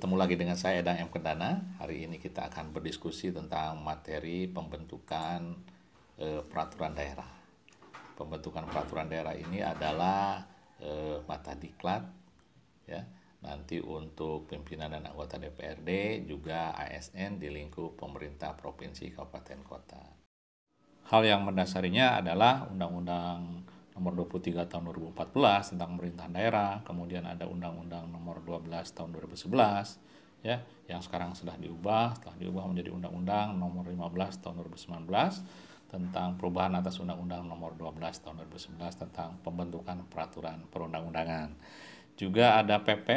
Ketemu lagi dengan saya Edang M. Kendana. Hari ini kita akan berdiskusi tentang materi pembentukan eh, peraturan daerah. Pembentukan peraturan daerah ini adalah eh, mata diklat ya. Nanti untuk pimpinan dan anggota DPRD juga ASN di lingkup pemerintah provinsi kabupaten kota. Hal yang mendasarinya adalah Undang-Undang nomor 23 tahun 2014 tentang pemerintahan daerah, kemudian ada undang-undang nomor 12 tahun 2011 ya, yang sekarang sudah diubah, telah diubah menjadi undang-undang nomor 15 tahun 2019 tentang perubahan atas undang-undang nomor 12 tahun 2011 tentang pembentukan peraturan perundang-undangan. Juga ada PP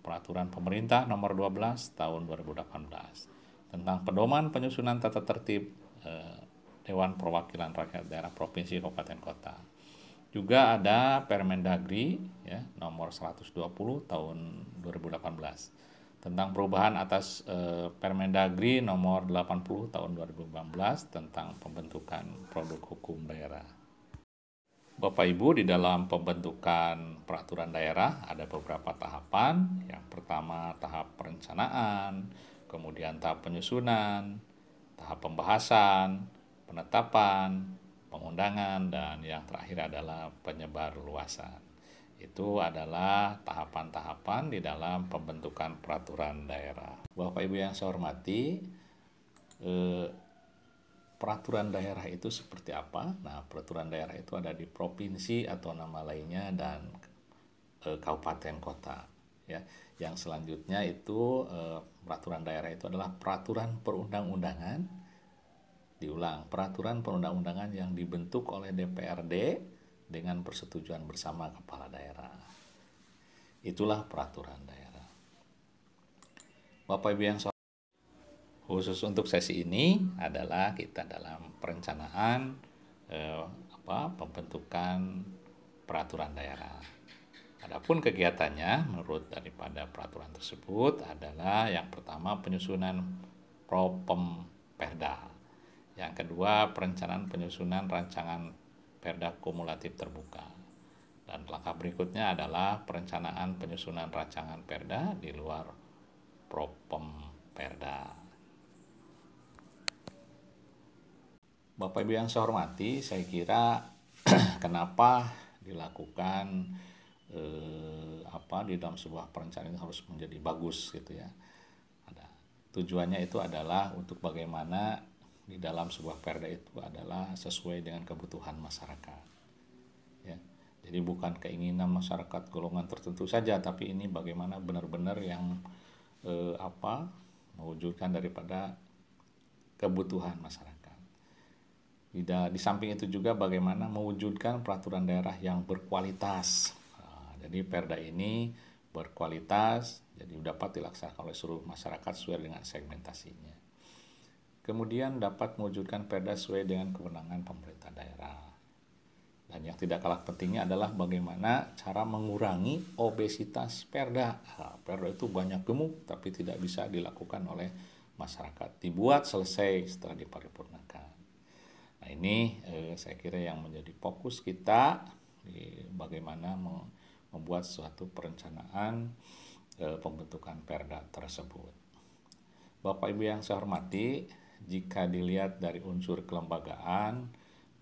peraturan pemerintah nomor 12 tahun 2018 tentang pedoman penyusunan tata tertib eh, Dewan Perwakilan Rakyat Daerah Provinsi Kabupaten Kota. Juga ada Permendagri ya, nomor 120 tahun 2018 tentang perubahan atas eh, Permendagri nomor 80 tahun 2018 tentang pembentukan produk hukum daerah. Bapak Ibu, di dalam pembentukan peraturan daerah ada beberapa tahapan. Yang pertama tahap perencanaan, kemudian tahap penyusunan, tahap pembahasan, penetapan, pengundangan, dan yang terakhir adalah penyebar luasan. Itu adalah tahapan-tahapan di dalam pembentukan peraturan daerah. Bapak Ibu yang saya hormati, eh, peraturan daerah itu seperti apa? Nah, peraturan daerah itu ada di provinsi atau nama lainnya dan eh, kabupaten kota. Ya, yang selanjutnya itu eh, peraturan daerah itu adalah peraturan perundang-undangan diulang peraturan perundang-undangan yang dibentuk oleh DPRD dengan persetujuan bersama kepala daerah. Itulah peraturan daerah. Bapak Ibu yang khusus untuk sesi ini adalah kita dalam perencanaan eh, apa pembentukan peraturan daerah. Adapun kegiatannya menurut daripada peraturan tersebut adalah yang pertama penyusunan propem perda yang kedua, perencanaan penyusunan rancangan perda kumulatif terbuka. Dan langkah berikutnya adalah perencanaan penyusunan rancangan perda di luar propem perda. Bapak Ibu yang saya hormati, saya kira kenapa dilakukan eh, apa di dalam sebuah perencanaan harus menjadi bagus gitu ya. Ada tujuannya itu adalah untuk bagaimana di dalam sebuah perda itu adalah sesuai dengan kebutuhan masyarakat. Ya. Jadi bukan keinginan masyarakat golongan tertentu saja, tapi ini bagaimana benar-benar yang eh, apa mewujudkan daripada kebutuhan masyarakat. Di, di samping itu juga bagaimana mewujudkan peraturan daerah yang berkualitas. Nah, jadi perda ini berkualitas, jadi dapat dilaksanakan oleh seluruh masyarakat sesuai dengan segmentasinya kemudian dapat mewujudkan perda sesuai dengan kewenangan pemerintah daerah. Dan yang tidak kalah pentingnya adalah bagaimana cara mengurangi obesitas perda. Nah, perda itu banyak gemuk tapi tidak bisa dilakukan oleh masyarakat. Dibuat selesai setelah diparipurnakan. Nah ini eh, saya kira yang menjadi fokus kita di bagaimana membuat suatu perencanaan eh, pembentukan perda tersebut. Bapak Ibu yang saya hormati, jika dilihat dari unsur kelembagaan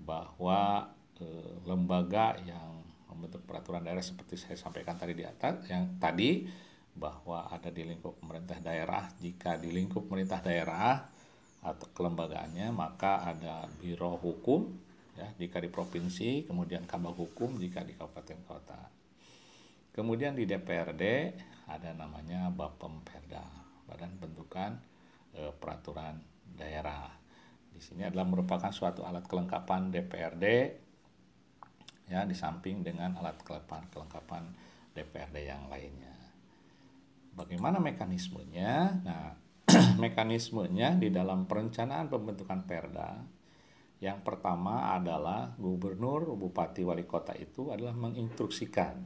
bahwa e, lembaga yang membentuk peraturan daerah seperti saya sampaikan tadi di atas yang tadi bahwa ada di lingkup pemerintah daerah jika di lingkup pemerintah daerah atau kelembagaannya maka ada biro hukum ya jika di provinsi kemudian kabak hukum jika di kabupaten kota. Kemudian di DPRD ada namanya Bapem Perda Badan Bentukan e, Peraturan daerah. Di sini adalah merupakan suatu alat kelengkapan DPRD ya di samping dengan alat kelengkapan kelengkapan DPRD yang lainnya. Bagaimana mekanismenya? Nah, mekanismenya di dalam perencanaan pembentukan Perda yang pertama adalah gubernur, bupati, wali kota itu adalah menginstruksikan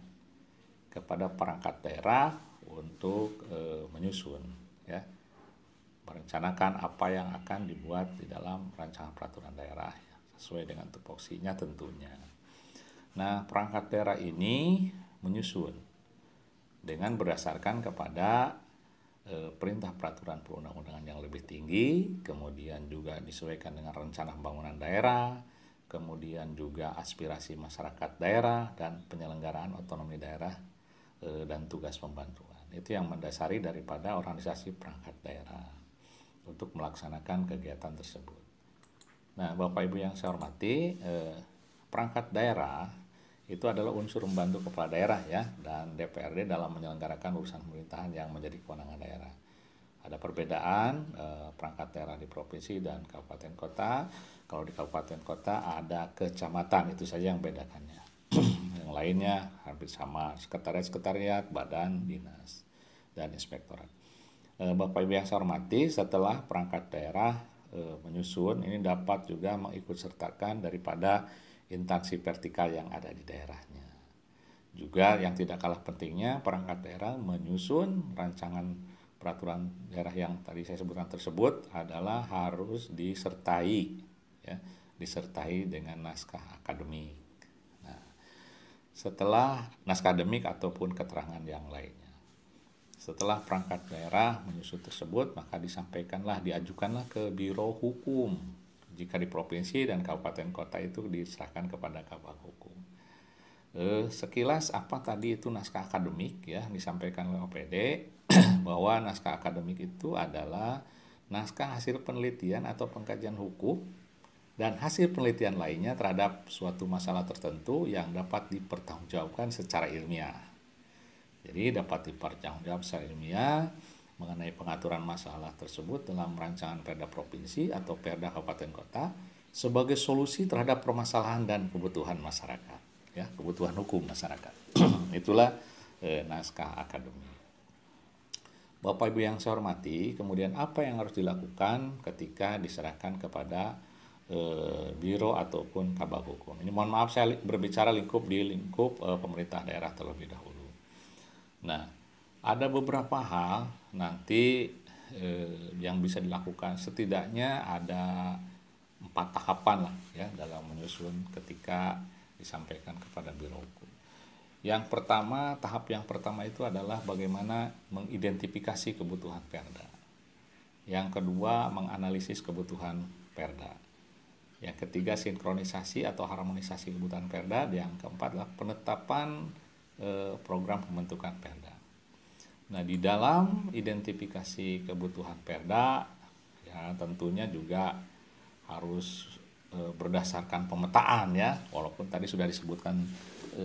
kepada perangkat daerah untuk e, menyusun ya merencanakan apa yang akan dibuat di dalam rancangan peraturan daerah sesuai dengan tupoksinya tentunya. Nah, perangkat daerah ini menyusun dengan berdasarkan kepada eh, perintah peraturan perundang-undangan yang lebih tinggi, kemudian juga disesuaikan dengan rencana pembangunan daerah, kemudian juga aspirasi masyarakat daerah dan penyelenggaraan otonomi daerah eh, dan tugas pembantuan. Itu yang mendasari daripada organisasi perangkat daerah untuk melaksanakan kegiatan tersebut. Nah, Bapak Ibu yang saya hormati, eh, perangkat daerah itu adalah unsur membantu kepala daerah ya dan DPRD dalam menyelenggarakan urusan pemerintahan yang menjadi kewenangan daerah. Ada perbedaan eh, perangkat daerah di provinsi dan kabupaten kota. Kalau di kabupaten kota ada kecamatan itu saja yang bedakannya. yang lainnya hampir sama sekretariat-sekretariat, badan dinas dan inspektorat. Eh, Bapak Ibu yang saya hormati, setelah perangkat daerah eh, menyusun ini dapat juga mengikut sertakan daripada instansi vertikal yang ada di daerahnya. Juga yang tidak kalah pentingnya perangkat daerah menyusun rancangan peraturan daerah yang tadi saya sebutkan tersebut adalah harus disertai ya, disertai dengan naskah akademik. Nah, setelah naskah akademik ataupun keterangan yang lainnya. Setelah perangkat daerah menyusun tersebut, maka disampaikanlah, diajukanlah ke Biro Hukum jika di provinsi dan kabupaten kota itu diserahkan kepada kabak hukum. Eh, sekilas apa tadi itu naskah akademik ya disampaikan oleh OPD bahwa naskah akademik itu adalah naskah hasil penelitian atau pengkajian hukum dan hasil penelitian lainnya terhadap suatu masalah tertentu yang dapat dipertanggungjawabkan secara ilmiah. Jadi dapat dipertanggungjawabkan secara ilmiah mengenai pengaturan masalah tersebut dalam rancangan perda provinsi atau perda kabupaten kota sebagai solusi terhadap permasalahan dan kebutuhan masyarakat ya kebutuhan hukum masyarakat. Itulah eh, naskah akademi. Bapak Ibu yang saya hormati kemudian apa yang harus dilakukan ketika diserahkan kepada eh, biro ataupun kabak hukum? Ini mohon maaf saya berbicara lingkup di lingkup eh, pemerintah daerah terlebih dahulu nah ada beberapa hal nanti eh, yang bisa dilakukan setidaknya ada empat tahapan lah ya dalam menyusun ketika disampaikan kepada biro hukum. Yang pertama tahap yang pertama itu adalah bagaimana mengidentifikasi kebutuhan perda. Yang kedua menganalisis kebutuhan perda. Yang ketiga sinkronisasi atau harmonisasi kebutuhan perda. Yang keempat adalah penetapan eh, program pembentukan perda. Nah, di dalam identifikasi kebutuhan Perda ya tentunya juga harus e, berdasarkan pemetaan ya. Walaupun tadi sudah disebutkan e,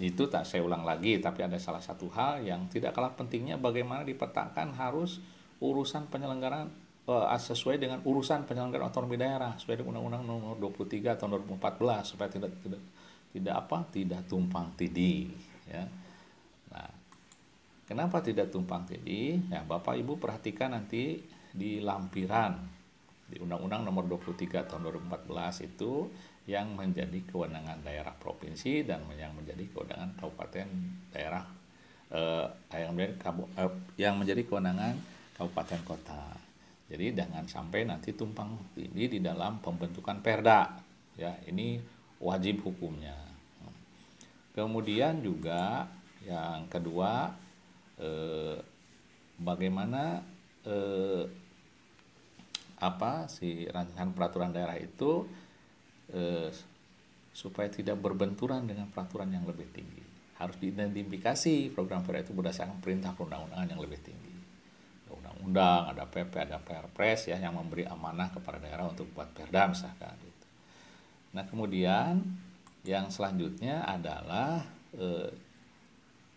itu tak saya ulang lagi, tapi ada salah satu hal yang tidak kalah pentingnya bagaimana dipetakan harus urusan penyelenggaraan e, sesuai dengan urusan penyelenggaraan otonomi daerah sesuai dengan Undang-Undang Nomor 23 tahun 2014 supaya tidak tidak tidak apa tidak tumpang tindih ya Kenapa tidak tumpang tindih? Ya, Bapak Ibu perhatikan nanti di lampiran di Undang-Undang Nomor 23 Tahun 2014 itu yang menjadi kewenangan daerah provinsi dan yang menjadi kewenangan kabupaten daerah eh, yang menjadi eh, yang menjadi kewenangan kabupaten kota. Jadi jangan sampai nanti tumpang tindih di dalam pembentukan perda. Ya, ini wajib hukumnya. Kemudian juga yang kedua eh, bagaimana eh, apa si rancangan peraturan daerah itu eh, supaya tidak berbenturan dengan peraturan yang lebih tinggi harus diidentifikasi program perda itu berdasarkan perintah perundang-undangan yang lebih tinggi undang-undang ada PP ada Perpres ya yang memberi amanah kepada daerah untuk buat perda misalkan gitu. nah kemudian yang selanjutnya adalah eh,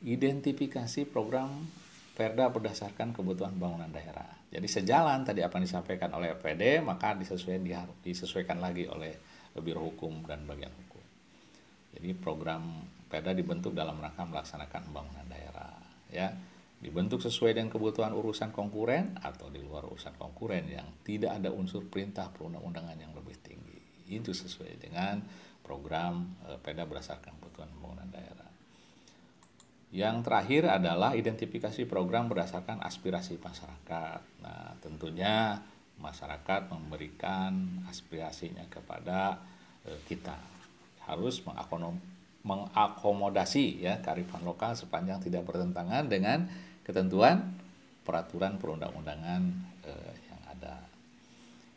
identifikasi program perda berdasarkan kebutuhan bangunan daerah. Jadi sejalan tadi apa yang disampaikan oleh PD maka disesuaikan disesuaikan lagi oleh Biro Hukum dan bagian hukum. Jadi program perda dibentuk dalam rangka melaksanakan pembangunan daerah ya. Dibentuk sesuai dengan kebutuhan urusan konkuren atau di luar urusan konkuren yang tidak ada unsur perintah perundang-undangan yang lebih tinggi. Itu sesuai dengan program eh, perda berdasarkan kebutuhan pembangunan daerah. Yang terakhir adalah identifikasi program berdasarkan aspirasi masyarakat. Nah, tentunya masyarakat memberikan aspirasinya kepada eh, kita. Harus mengakomodasi ya kearifan lokal sepanjang tidak bertentangan dengan ketentuan peraturan perundang-undangan eh, yang ada.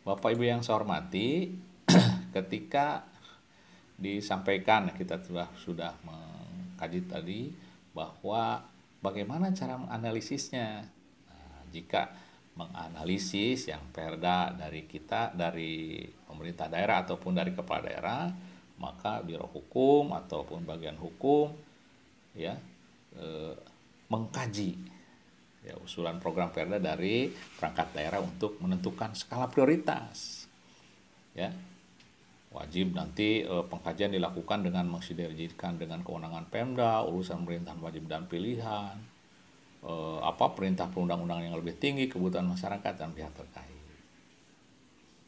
Bapak Ibu yang saya hormati, ketika disampaikan kita sudah sudah mengkaji tadi bahwa bagaimana cara menganalisisnya. Nah, jika menganalisis yang perda dari kita dari pemerintah daerah ataupun dari kepala daerah maka biro hukum ataupun bagian hukum ya eh, mengkaji ya usulan program perda dari perangkat daerah untuk menentukan skala prioritas ya wajib nanti eh, pengkajian dilakukan dengan mensinergikan dengan kewenangan Pemda urusan pemerintahan wajib dan pilihan eh, apa perintah perundang-undangan yang lebih tinggi kebutuhan masyarakat dan pihak terkait.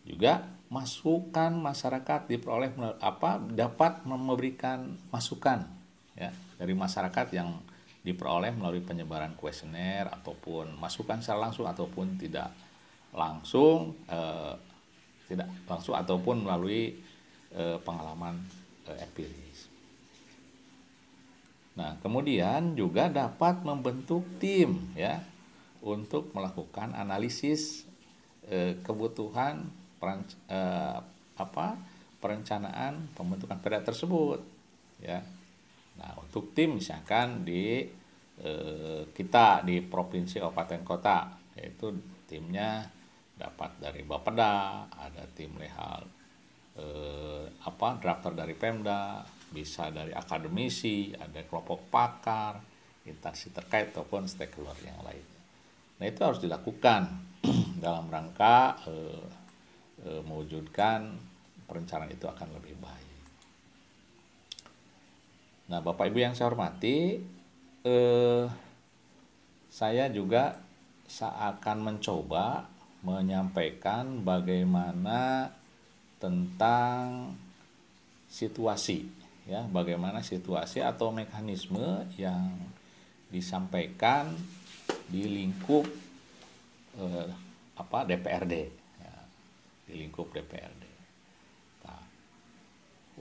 Juga masukan masyarakat diperoleh apa dapat memberikan masukan ya dari masyarakat yang diperoleh melalui penyebaran kuesioner ataupun masukan secara langsung ataupun tidak langsung eh, tidak langsung ataupun melalui eh, pengalaman eh, empiris. Nah, kemudian juga dapat membentuk tim ya untuk melakukan analisis eh, kebutuhan perenc eh, apa perencanaan pembentukan perda tersebut ya. Nah, untuk tim misalkan di eh, kita di provinsi kabupaten kota yaitu timnya dapat dari Bapeda, ada tim lehal eh, apa drafter dari Pemda, bisa dari akademisi, ada kelompok pakar, instansi terkait ataupun stakeholder yang lainnya. Nah itu harus dilakukan dalam rangka eh, eh, mewujudkan perencanaan itu akan lebih baik. Nah Bapak Ibu yang saya hormati, eh, saya juga akan mencoba menyampaikan bagaimana tentang situasi ya bagaimana situasi atau mekanisme yang disampaikan di lingkup eh, apa DPRD ya, di lingkup DPRD. Nah,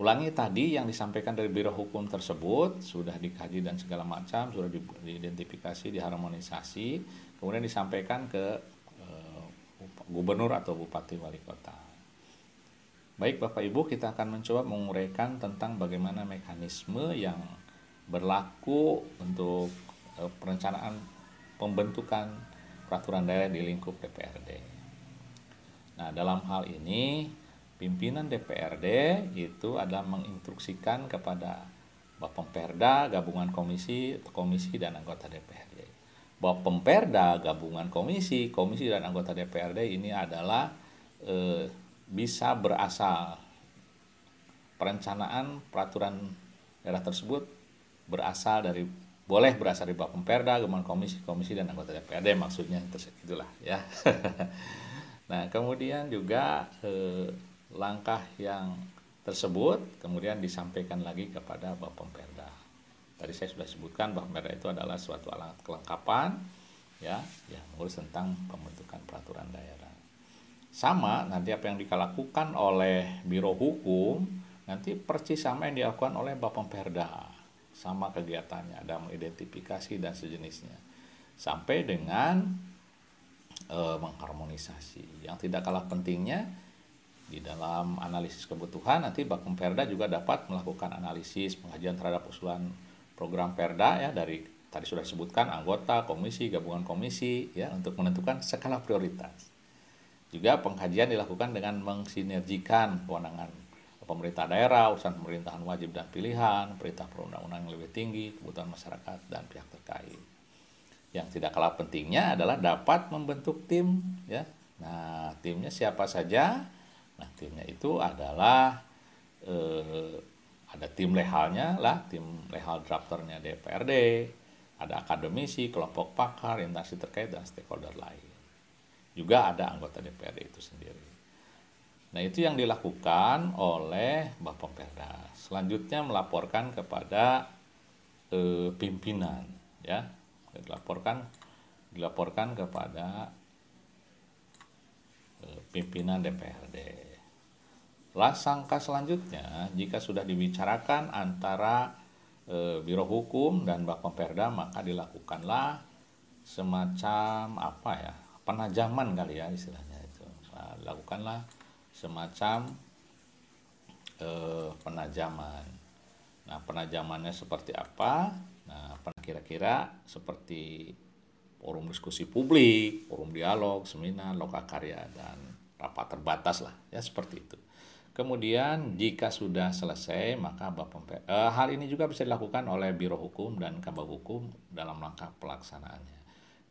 ulangi tadi yang disampaikan dari Biro Hukum tersebut sudah dikaji dan segala macam sudah diidentifikasi, diharmonisasi, kemudian disampaikan ke eh, gubernur atau bupati wali kota. Baik Bapak Ibu, kita akan mencoba menguraikan tentang bagaimana mekanisme yang berlaku untuk e, perencanaan pembentukan peraturan daerah di lingkup DPRD. Nah, dalam hal ini pimpinan DPRD itu adalah menginstruksikan kepada Bapemperda, gabungan komisi, komisi dan anggota DPRD. Bapemperda, gabungan komisi, komisi dan anggota DPRD ini adalah eh, bisa berasal perencanaan peraturan daerah tersebut berasal dari boleh berasal dari Bapemperda, Gabungan Komisi, Komisi dan anggota DPRD maksudnya itulah ya. nah kemudian juga eh, langkah yang tersebut kemudian disampaikan lagi kepada Bapemperda. Tadi saya sudah sebutkan Bapemperda itu adalah suatu alat kelengkapan ya yang mengurus tentang pembentukan peraturan daerah sama nanti apa yang dilakukan oleh Biro Hukum nanti persis sama yang dilakukan oleh Bapak Perda sama kegiatannya ada mengidentifikasi dan sejenisnya. Sampai dengan e, mengharmonisasi. Yang tidak kalah pentingnya di dalam analisis kebutuhan nanti Bapak Perda juga dapat melakukan analisis pengajian terhadap usulan program Perda ya dari tadi sudah disebutkan anggota komisi gabungan komisi ya untuk menentukan skala prioritas juga pengkajian dilakukan dengan mensinergikan kewenangan pemerintah daerah, urusan pemerintahan wajib dan pilihan, perintah perundang-undang yang lebih tinggi, kebutuhan masyarakat dan pihak terkait. Yang tidak kalah pentingnya adalah dapat membentuk tim, ya. Nah, timnya siapa saja? Nah, timnya itu adalah eh, ada tim lehalnya lah, tim lehal drafternya DPRD, ada akademisi, kelompok pakar, instansi terkait dan stakeholder lain juga ada anggota DPRD itu sendiri. Nah itu yang dilakukan oleh Bapak Perda. Selanjutnya melaporkan kepada eh, pimpinan, ya, dilaporkan dilaporkan kepada eh, pimpinan DPRD. Lah sangka selanjutnya jika sudah dibicarakan antara e, Biro Hukum dan Bapak Perda maka dilakukanlah semacam apa ya penajaman kali ya istilahnya itu. Nah, lakukanlah semacam eh, penajaman. Nah penajamannya seperti apa? Nah kira-kira seperti forum diskusi publik forum dialog seminar lokakarya dan rapat terbatas lah ya seperti itu. Kemudian jika sudah selesai maka Bapak eh, hal ini juga bisa dilakukan oleh Biro Hukum dan Kabag Hukum dalam langkah pelaksanaannya.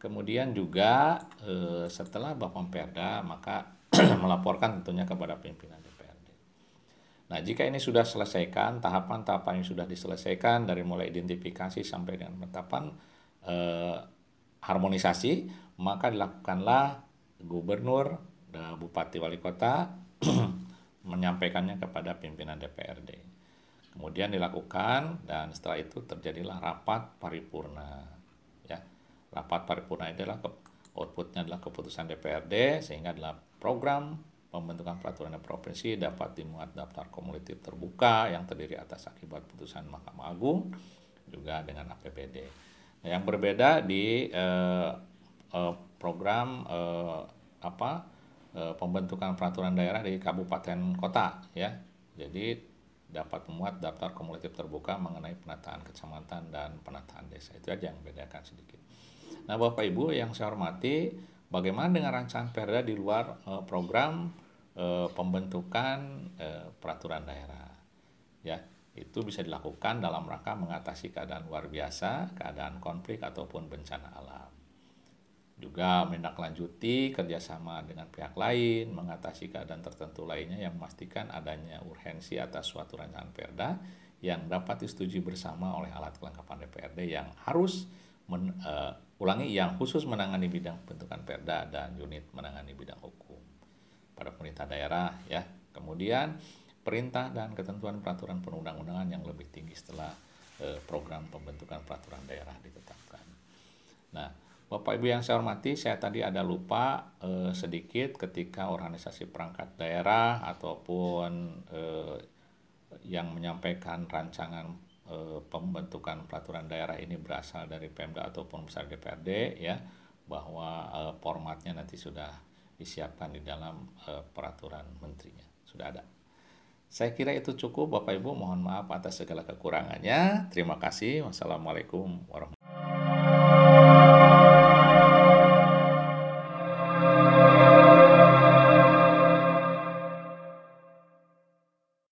Kemudian juga eh, setelah Bapak Perda maka melaporkan tentunya kepada pimpinan DPRD. Nah, jika ini sudah selesaikan, tahapan-tahapan yang sudah diselesaikan dari mulai identifikasi sampai dengan penetapan eh, harmonisasi, maka dilakukanlah gubernur, bupati wali kota menyampaikannya kepada pimpinan DPRD. Kemudian dilakukan dan setelah itu terjadilah rapat paripurna. Rapat paripurna itu adalah outputnya adalah keputusan DPRD sehingga adalah program pembentukan peraturan provinsi dapat dimuat daftar kumulatif terbuka yang terdiri atas akibat putusan Mahkamah Agung juga dengan APBD. Nah, yang berbeda di eh, eh, program eh, apa Eh, pembentukan peraturan daerah di kabupaten kota ya. Jadi dapat memuat daftar kumulatif terbuka mengenai penataan kecamatan dan penataan desa. Itu aja yang bedakan sedikit. Nah, Bapak Ibu yang saya hormati, bagaimana dengan rancangan Perda di luar uh, program uh, pembentukan uh, peraturan daerah? Ya, itu bisa dilakukan dalam rangka mengatasi keadaan luar biasa, keadaan konflik ataupun bencana alam juga menindaklanjuti kerjasama dengan pihak lain, mengatasi keadaan tertentu lainnya yang memastikan adanya urgensi atas suatu rancangan perda yang dapat disetujui bersama oleh alat kelengkapan DPRD yang harus men, uh, ulangi yang khusus menangani bidang bentukan perda dan unit menangani bidang hukum pada pemerintah daerah ya. Kemudian perintah dan ketentuan peraturan perundang-undangan yang lebih tinggi setelah uh, program pembentukan peraturan daerah ditetapkan. Nah, Bapak Ibu yang saya hormati, saya tadi ada lupa eh, sedikit ketika organisasi perangkat daerah ataupun eh, yang menyampaikan rancangan eh, pembentukan peraturan daerah ini berasal dari Pemda ataupun besar DPRD ya bahwa eh, formatnya nanti sudah disiapkan di dalam eh, peraturan menterinya sudah ada. Saya kira itu cukup Bapak Ibu mohon maaf atas segala kekurangannya. Terima kasih. Wassalamualaikum warahmatullahi